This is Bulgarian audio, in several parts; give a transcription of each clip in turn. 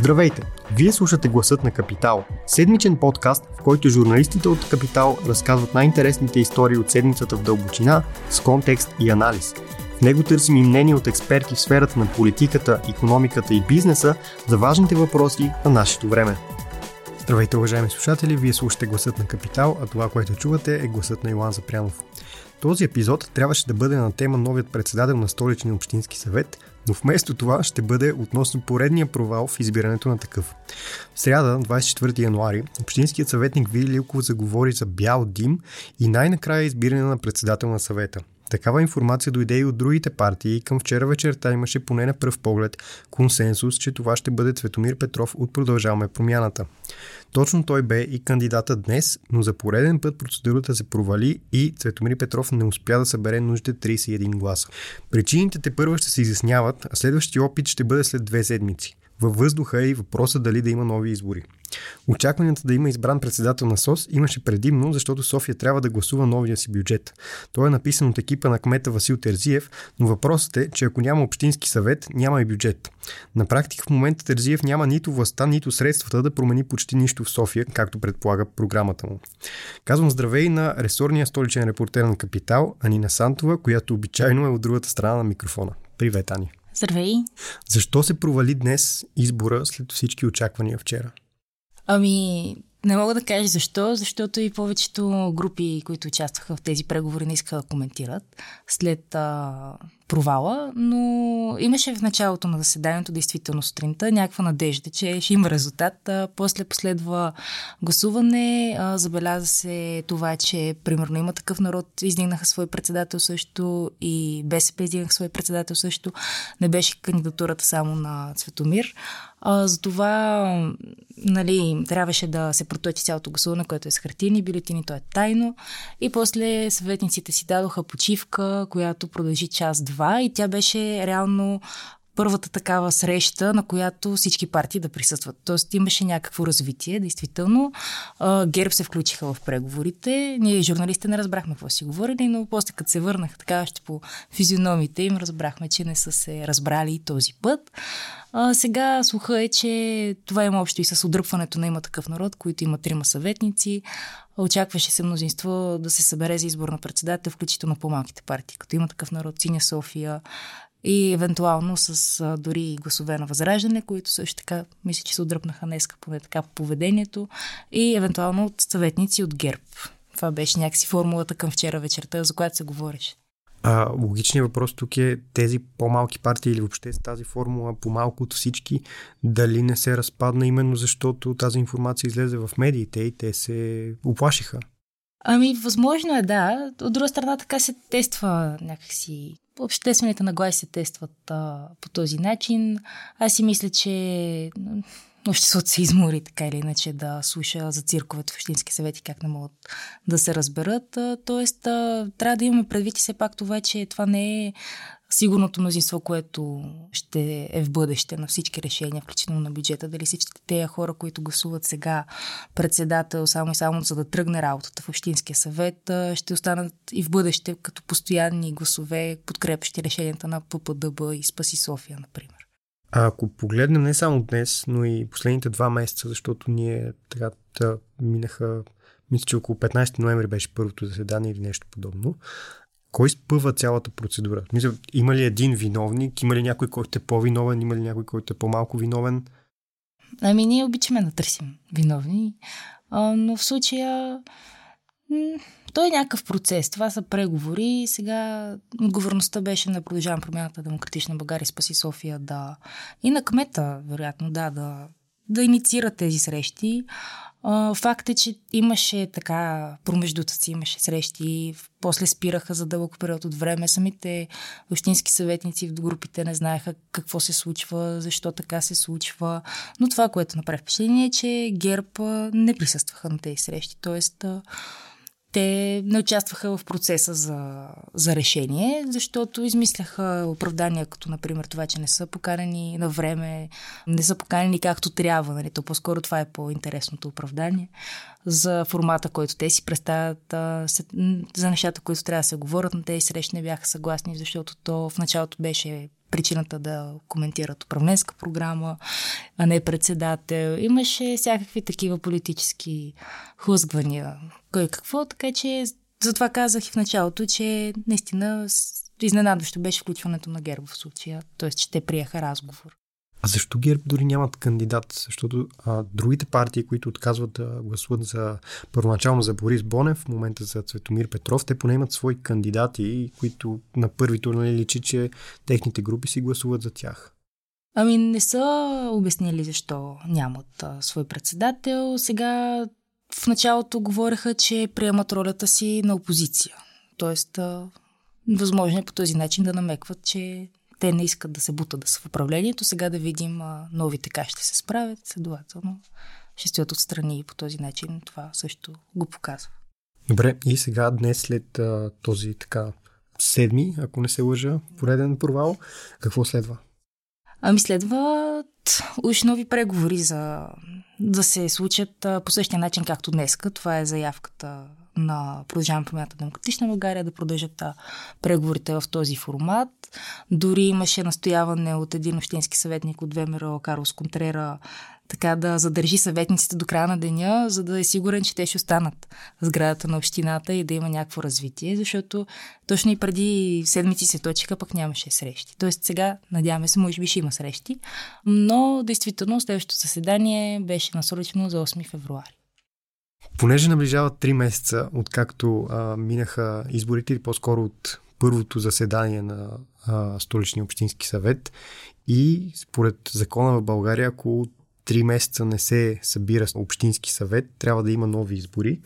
Здравейте! Вие слушате Гласът на Капитал, седмичен подкаст, в който журналистите от Капитал разказват най-интересните истории от седмицата в дълбочина, с контекст и анализ. В него търсим и мнение от експерти в сферата на политиката, економиката и бизнеса за важните въпроси на нашето време. Здравейте, уважаеми слушатели! Вие слушате Гласът на Капитал, а това, което чувате е Гласът на Илан Запрянов. Този епизод трябваше да бъде на тема новият председател на столичния общински съвет, но вместо това ще бъде относно поредния провал в избирането на такъв. В сряда, 24 януари, Общинският съветник Вили Лилков заговори за бял дим и най-накрая избиране на председател на съвета. Такава информация дойде и от другите партии и към вчера вечерта имаше поне на пръв поглед консенсус, че това ще бъде Цветомир Петров от Продължаваме промяната. Точно той бе и кандидата днес, но за пореден път процедурата се провали и Цветомир Петров не успя да събере нужните 31 гласа. Причините те първо ще се изясняват, а следващия опит ще бъде след две седмици. Във въздуха е и въпроса дали да има нови избори. Очакванията да има избран председател на СОС имаше предимно, защото София трябва да гласува новия си бюджет. Той е написан от екипа на кмета Васил Терзиев, но въпросът е, че ако няма общински съвет, няма и бюджет. На практика в момента Терзиев няма нито властта, нито средствата да промени почти нищо в София, както предполага програмата му. Казвам здравей на ресорния столичен репортер на Капитал, Анина Сантова, която обичайно е от другата страна на микрофона. Привет, Ани! Здравей! Защо се провали днес избора след всички очаквания вчера? Ами, не мога да кажа защо, защото и повечето групи, които участваха в тези преговори, не искаха да коментират след а, провала, но имаше в началото на заседанието, действително сутринта, някаква надежда, че ще има резултат. А, после последва гласуване, а, забеляза се това, че примерно има такъв народ, издигнаха свой председател също и БСП издигнаха свой председател също. Не беше кандидатурата само на Цветомир. А, затова нали, трябваше да се проточи цялото гласуване, което е с хартини бюлетини, то е тайно. И после съветниците си дадоха почивка, която продължи час-два и тя беше реално първата такава среща, на която всички партии да присъстват. Тоест имаше някакво развитие, действително. Герб се включиха в преговорите. Ние, журналистите, не разбрахме какво си говорили, но после като се върнах така още по физиономите им, разбрахме, че не са се разбрали този път. А, сега слуха е, че това има общо и с отдръпването на има такъв народ, които има трима съветници. Очакваше се мнозинство да се събере за избор на председател, включително по-малките партии, като има такъв народ, Синя София, и евентуално с а, дори гласове на възраждане, които също така, мисля, че се отдръпнаха днеска поне така по поведението и евентуално от съветници от ГЕРБ. Това беше някакси формулата към вчера вечерта, за която се говореше. А, логичният въпрос тук е тези по-малки партии или въобще с тази формула по-малко от всички, дали не се разпадна именно защото тази информация излезе в медиите и те се оплашиха? Ами, възможно е, да. От друга страна така се тества някакси обществените нагласи се тестват а, по този начин. Аз си мисля, че обществото се измори така или иначе да слуша за цирковете в Общински съвети, как не могат да се разберат. Тоест, трябва да имаме предвид и все пак това, че това не е сигурното мнозинство, което ще е в бъдеще на всички решения, включително на бюджета, дали всички тези хора, които гласуват сега председател само и само за да тръгне работата в Общинския съвет, ще останат и в бъдеще като постоянни гласове, подкрепящи решенията на ППДБ и Спаси София, например. А ако погледнем не само днес, но и последните два месеца, защото ние така минаха, мисля, че около 15 ноември беше първото заседание или нещо подобно, кой спъва цялата процедура? Мисля, има ли един виновник? Има ли някой, който е по-виновен? Има ли някой, който е по-малко виновен? Ами ние обичаме да търсим виновни, а, но в случая той е някакъв процес. Това са преговори. Сега отговорността беше на продължавам промяната Демократична България, Спаси София да... И на кмета, вероятно, да, да, да инициира тези срещи. Факт е, че имаше така, промеждута си имаше срещи, после спираха за дълъг период от време. Самите общински съветници в групите не знаеха какво се случва, защо така се случва. Но това, което направи впечатление е, че ГЕРБ не присъстваха на тези срещи. Тоест, те не участваха в процеса за, за решение, защото измисляха оправдания, като например това, че не са поканени на време, не са поканени както трябва. Нали? То по-скоро това е по-интересното оправдание за формата, който те си представят, за нещата, които трябва да се говорят на тези срещи, не бяха съгласни, защото то в началото беше причината да коментират управленска програма, а не председател. Имаше всякакви такива политически хлъзгвания. Кой какво, така че затова казах и в началото, че наистина изненадващо беше включването на ГЕРБ в случая, т.е. че те приеха разговор. А защо ГЕРБ дори нямат кандидат? Защото а, другите партии, които отказват да гласуват за първоначално за Борис Бонев, в момента за Цветомир Петров, те поне имат свои кандидати, които на първи тур нали, личи, че техните групи си гласуват за тях. Ами не са обяснили защо нямат а, свой председател. Сега в началото говореха, че приемат ролята си на опозиция. Тоест, а, възможно е по този начин да намекват, че те не искат да се бутат да са в управлението. Сега да видим а, новите как ще се справят. Следователно, ще стоят отстрани и по този начин това също го показва. Добре, и сега днес след а, този така седми, ако не се лъжа, пореден провал, какво следва? Ами следват уж нови преговори за да се случат а, по същия начин, както днеска. Това е заявката на Продължаваме промяната Демократична България да продължат преговорите в този формат. Дори имаше настояване от един общински съветник от ВМРО, Карлос Контрера, така да задържи съветниците до края на деня, за да е сигурен, че те ще останат в сградата на общината и да има някакво развитие, защото точно и преди седмици се точиха, пък нямаше срещи. Тоест сега, надяваме се, може би ще има срещи, но действително следващото заседание беше насрочено за 8 февруари. Понеже наближават 3 месеца, откакто а, минаха изборите, или по-скоро от първото заседание на а, столичния общински съвет и според закона в България, ако 3 месеца не се събира общински съвет, трябва да има нови избори,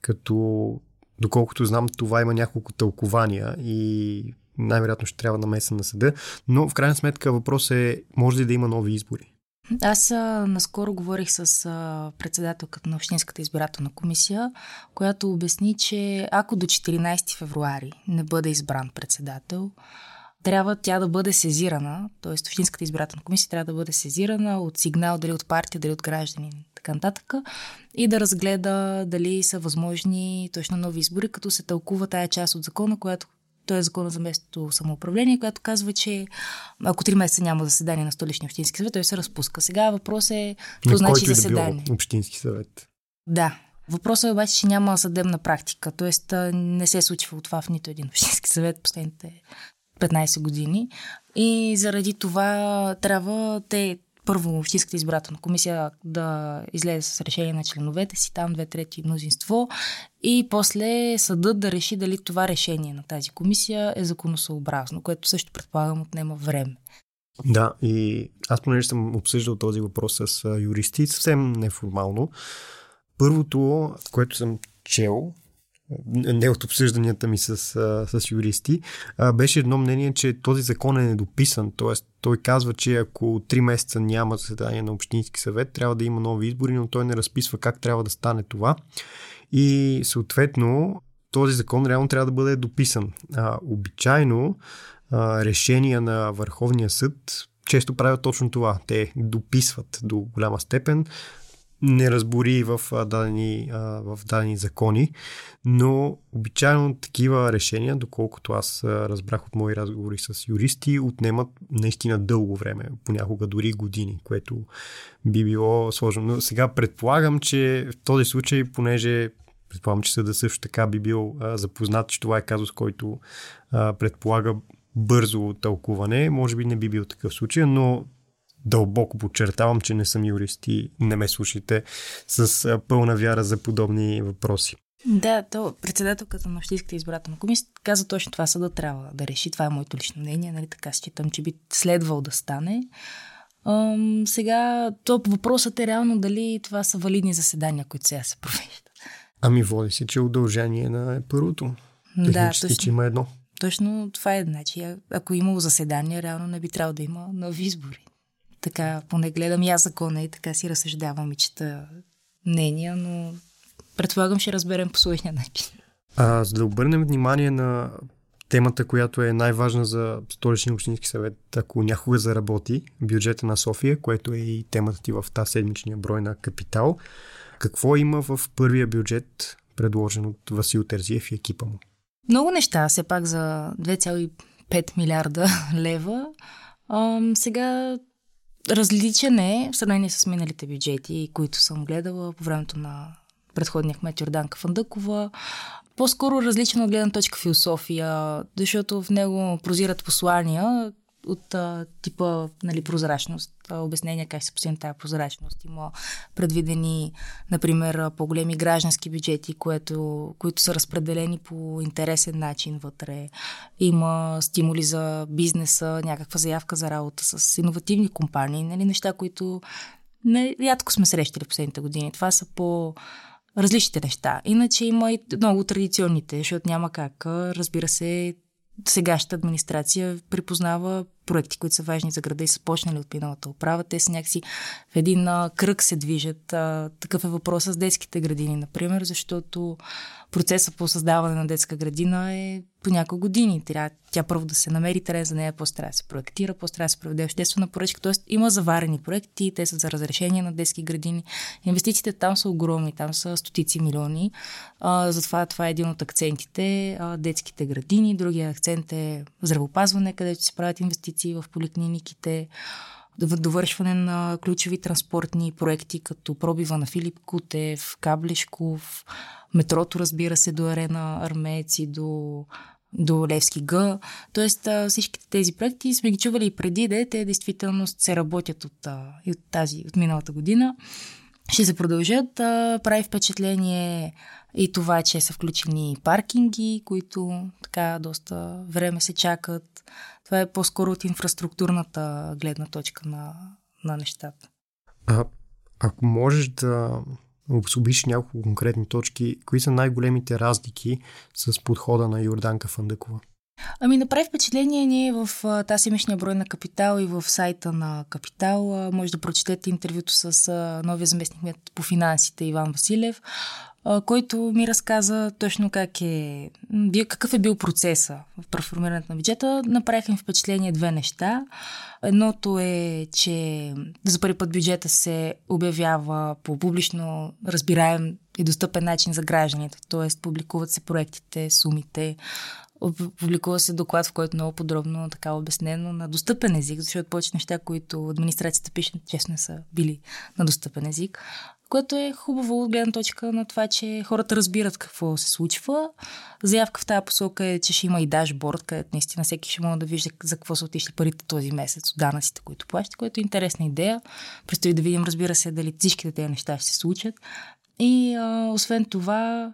като доколкото знам, това има няколко тълкования и най-вероятно ще трябва намеса на съда, но в крайна сметка въпрос е, може ли да има нови избори? Аз а, наскоро говорих с а, председателката на Общинската избирателна комисия, която обясни, че ако до 14 февруари не бъде избран председател, трябва тя да бъде сезирана, т.е. Общинската избирателна комисия трябва да бъде сезирана от сигнал, дали от партия, дали от граждани, така нататък, и да разгледа дали са възможни точно нови избори, като се тълкува тая част от закона, която той е закона за местното самоуправление, която казва, че ако три месеца няма заседание на столичния общински съвет, той се разпуска. Сега въпрос е, какво значи заседание. Да общински съвет. Да. Въпросът е обаче, че няма съдебна практика, т.е. не се е случва това в нито един общински съвет последните 15 години. И заради това трябва те първо Общинската избирателна комисия да излезе с решение на членовете си, там две трети мнозинство, и после съдът да реши дали това решение на тази комисия е законосъобразно, което също предполагам отнема време. Да, и аз понеже съм обсъждал този въпрос с юристи, съвсем неформално. Първото, което съм чел, не от обсъжданията ми с, с юристи, беше едно мнение, че този закон е недописан. Тоест, той казва, че ако 3 месеца няма заседание на Общински съвет, трябва да има нови избори, но той не разписва как трябва да стане това. И съответно, този закон реално трябва да бъде дописан. А, обичайно, а, решения на Върховния съд често правят точно това. Те дописват до голяма степен неразбори в дадени, в дадени закони, но обичайно такива решения, доколкото аз разбрах от мои разговори с юристи, отнемат наистина дълго време, понякога дори години, което би било сложно. Но сега предполагам, че в този случай, понеже предполагам, че съда също така би бил запознат, че това е казус, който предполага бързо тълкуване. Може би не би бил такъв случай, но дълбоко подчертавам, че не съм юрист и не ме слушайте с пълна вяра за подобни въпроси. Да, то председателката на Общинската избирателна комисия каза точно това съда трябва да реши. Това е моето лично мнение, нали така считам, че би следвал да стане. Ам, сега, то въпросът е реално дали това са валидни заседания, които сега се провеждат. Ами води се, че удължение на първото. Да, точно. че има едно. Точно това е. Значи, ако е имало заседание, реално не би трябвало да има нови избори. Така, поне гледам я закона и така си разсъждавам и чета мнения, но предполагам ще разберем по своя начин. А, за да обърнем внимание на темата, която е най-важна за столичния общински съвет, ако някога заработи, бюджета на София, което е и темата ти в тази седмичния брой на Капитал. Какво има в първия бюджет, предложен от Васил Терзиев и екипа му? Много неща, все пак за 2,5 милиарда лева. А, сега различен е в сравнение с миналите бюджети, които съм гледала по времето на предходния кмет Йорданка Фандъкова. По-скоро различен от гледна точка философия, защото в него прозират послания, от а, типа нали, прозрачност, а, обяснения как се постигне тази прозрачност. Има предвидени, например, по-големи граждански бюджети, което, които са разпределени по интересен начин вътре. Има стимули за бизнеса, някаква заявка за работа с иновативни компании, нали, неща, които не, рядко сме срещали последните години. Това са по различните неща. Иначе има и много традиционните, защото няма как. Разбира се, сегашната администрация припознава проекти, които са важни за града и са почнали от миналата управа. Те са някакси в един а, кръг се движат. А, такъв е въпросът с детските градини, например, защото процесът по създаване на детска градина е по няколко години. Трябва тя първо да се намери терен за нея, после трябва да се проектира, после трябва да се проведе обществена поръчка. Тоест има заварени проекти, те са за разрешение на детски градини. Инвестициите там са огромни, там са стотици милиони. А, затова това е един от акцентите. А, детските градини, другия акцент е здравопазване, където се правят инвестиции в поликлиниките довършване на ключови транспортни проекти, като пробива на Филип Кутев, Каблешков, метрото, разбира се, до Арена Армейци, до до Левски Г. Тоест всичките тези проекти сме ги чували и преди, да те действително се работят от, от тази, от миналата година. Ще се продължат. Прави впечатление и това, че са включени паркинги, които така доста време се чакат. Това е по-скоро от инфраструктурната гледна точка на, на нещата. А, ако можеш да обособиш няколко конкретни точки, кои са най-големите разлики с подхода на Йорданка Фандъкова? Ами направи впечатление ние в тази седмичния брой на Капитал и в сайта на Капитал. Може да прочетете интервюто с новия заместник по финансите Иван Василев който ми разказа точно как е, какъв е бил процеса в преформирането на бюджета. Направиха ми впечатление две неща. Едното е, че за първи път бюджета се обявява по публично разбираем и достъпен начин за гражданите. Тоест, публикуват се проектите, сумите, Публикува се доклад, в който много подробно така обяснено на достъпен език, защото повече неща, които администрацията пише, честно са били на достъпен език което е хубаво от гледна точка на това, че хората разбират какво се случва. Заявка в тази посока е, че ще има и дашборд, където наистина всеки ще може да вижда за какво са отишли парите този месец от данъците, които плащат, което е интересна идея. Предстои да видим, разбира се, дали всичките тези неща ще се случат. И а, освен това,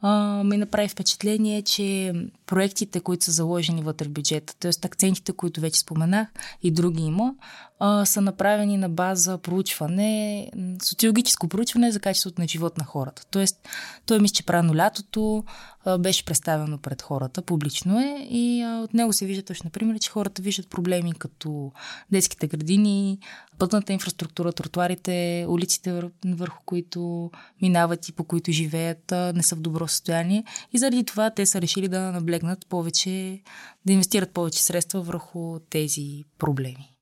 а, ми направи впечатление, че проектите, които са заложени вътре в бюджета, т.е. акцентите, които вече споменах и други има, а, са направени на база проучване, социологическо проучване за качеството на живот на хората. Тоест, той мисля, че прано лятото а, беше представено пред хората, публично е и а, от него се вижда точно, например, че хората виждат проблеми като детските градини, пътната инфраструктура, тротуарите, улиците, върху които минават и по които живеят, не са в добро състояние и заради това те са решили да наблегнат повече, да инвестират повече средства върху тези проблеми.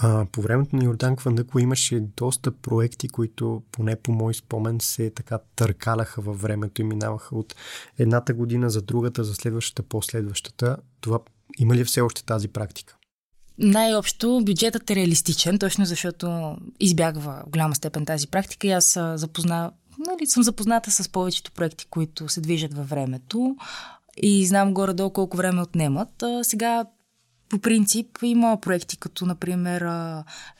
А, по времето на Йордан Квандако имаше доста проекти, които поне по мой спомен се така търкаляха във времето и минаваха от едната година за другата, за следващата, последващата. Това има ли все още тази практика? Най-общо бюджетът е реалистичен, точно защото избягва в голяма степен тази практика и аз запозна, нали, съм запозната с повечето проекти, които се движат във времето и знам горе-долу колко време отнемат. А, сега по принцип има проекти, като например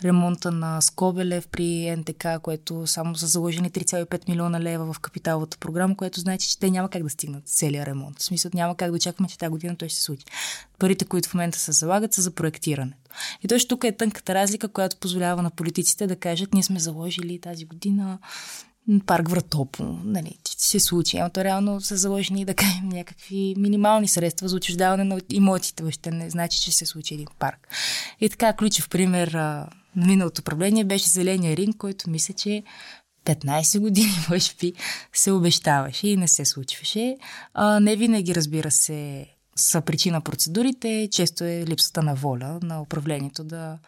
ремонта на Скобелев при НТК, което само са заложени 3,5 милиона лева в капиталовата програма, което значи, че те няма как да стигнат целият ремонт. В смисъл няма как да очакваме, че тази година той ще се случи. Парите, които в момента се залагат, са за проектирането. И точно тук е тънката разлика, която позволява на политиците да кажат, ние сме заложили тази година парк Вратопо, нали, се случи. Ама то реално са заложени, да кажем, някакви минимални средства за отчуждаване на имотите. Въобще не значи, че се случи един парк. И така, ключов пример на миналото управление беше Зеления ринг, който мисля, че 15 години, може би, се обещаваше и не се случваше. А, не винаги, разбира се, са причина процедурите. Често е липсата на воля на управлението да,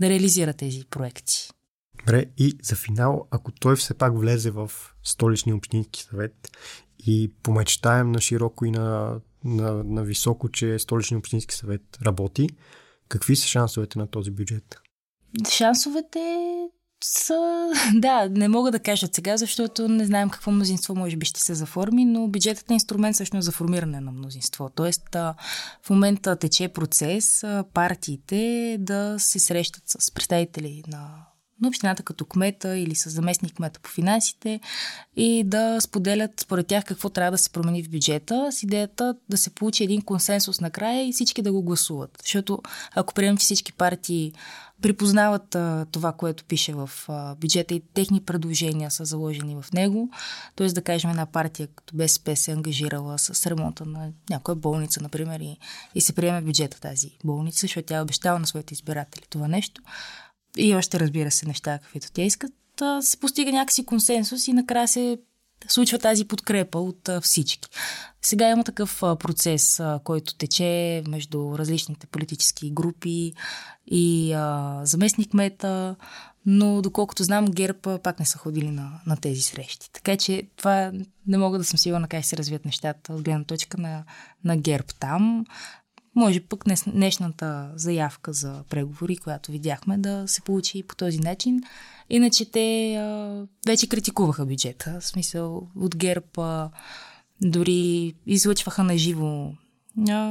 да реализира тези проекти. Добре, и за финал, ако той все пак влезе в столичния общински съвет и помечтаем на широко и на, на, на високо, че столичния общински съвет работи, Какви са шансовете на този бюджет? Шансовете са... Да, не мога да кажа сега, защото не знаем какво мнозинство може би ще се заформи, но бюджетът е инструмент също за формиране на мнозинство. Тоест, в момента тече процес партиите да се срещат с представители на на общината като кмета или с заместник кмета по финансите и да споделят според тях какво трябва да се промени в бюджета с идеята да се получи един консенсус накрая и всички да го гласуват. Защото ако приемем, всички партии припознават а, това, което пише в а, бюджета и техни предложения са заложени в него, т.е. да кажем една партия като БСП се е ангажирала с ремонта на някоя болница, например, и, и се приеме бюджета тази болница, защото тя е обещала на своите избиратели това нещо, и още разбира се неща, каквито те искат, се постига някакси консенсус и накрая се случва тази подкрепа от всички. Сега има такъв процес, който тече между различните политически групи и заместник мета, но доколкото знам, ГЕРБ пак не са ходили на, на тези срещи. Така че това не мога да съм сигурна как се развият нещата от гледна точка на, на ГЕРБ там. Може пък днешната заявка за преговори, която видяхме, да се получи по този начин. Иначе те а, вече критикуваха бюджета. В смисъл от ГЕРБ а, дори излъчваха на живо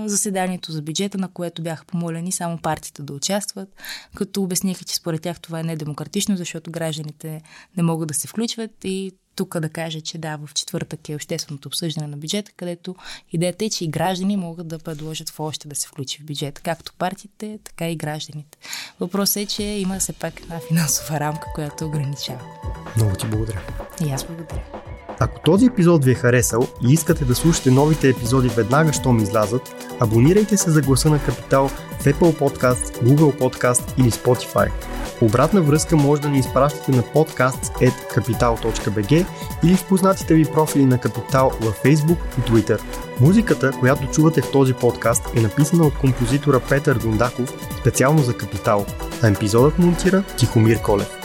заседанието за бюджета, на което бяха помолени само партиите да участват, като обясниха, че според тях това е недемократично, защото гражданите не могат да се включват и тук да кажа, че да, в четвъртък е общественото обсъждане на бюджета, където идеята е, че и граждани могат да предложат в още да се включи в бюджета, както партиите, така и гражданите. Въпросът е, че има все пак една финансова рамка, която ограничава. Много ти благодаря. И аз благодаря. Ако този епизод ви е харесал и искате да слушате новите епизоди веднага, щом излязат, абонирайте се за гласа на Капитал в Apple Podcast, Google Podcast или Spotify. Обратна връзка може да ни изпращате на podcast.capital.bg или в познатите ви профили на Капитал във Facebook и Twitter. Музиката, която чувате в този подкаст е написана от композитора Петър Дундаков специално за Капитал, а епизодът монтира Тихомир Колев.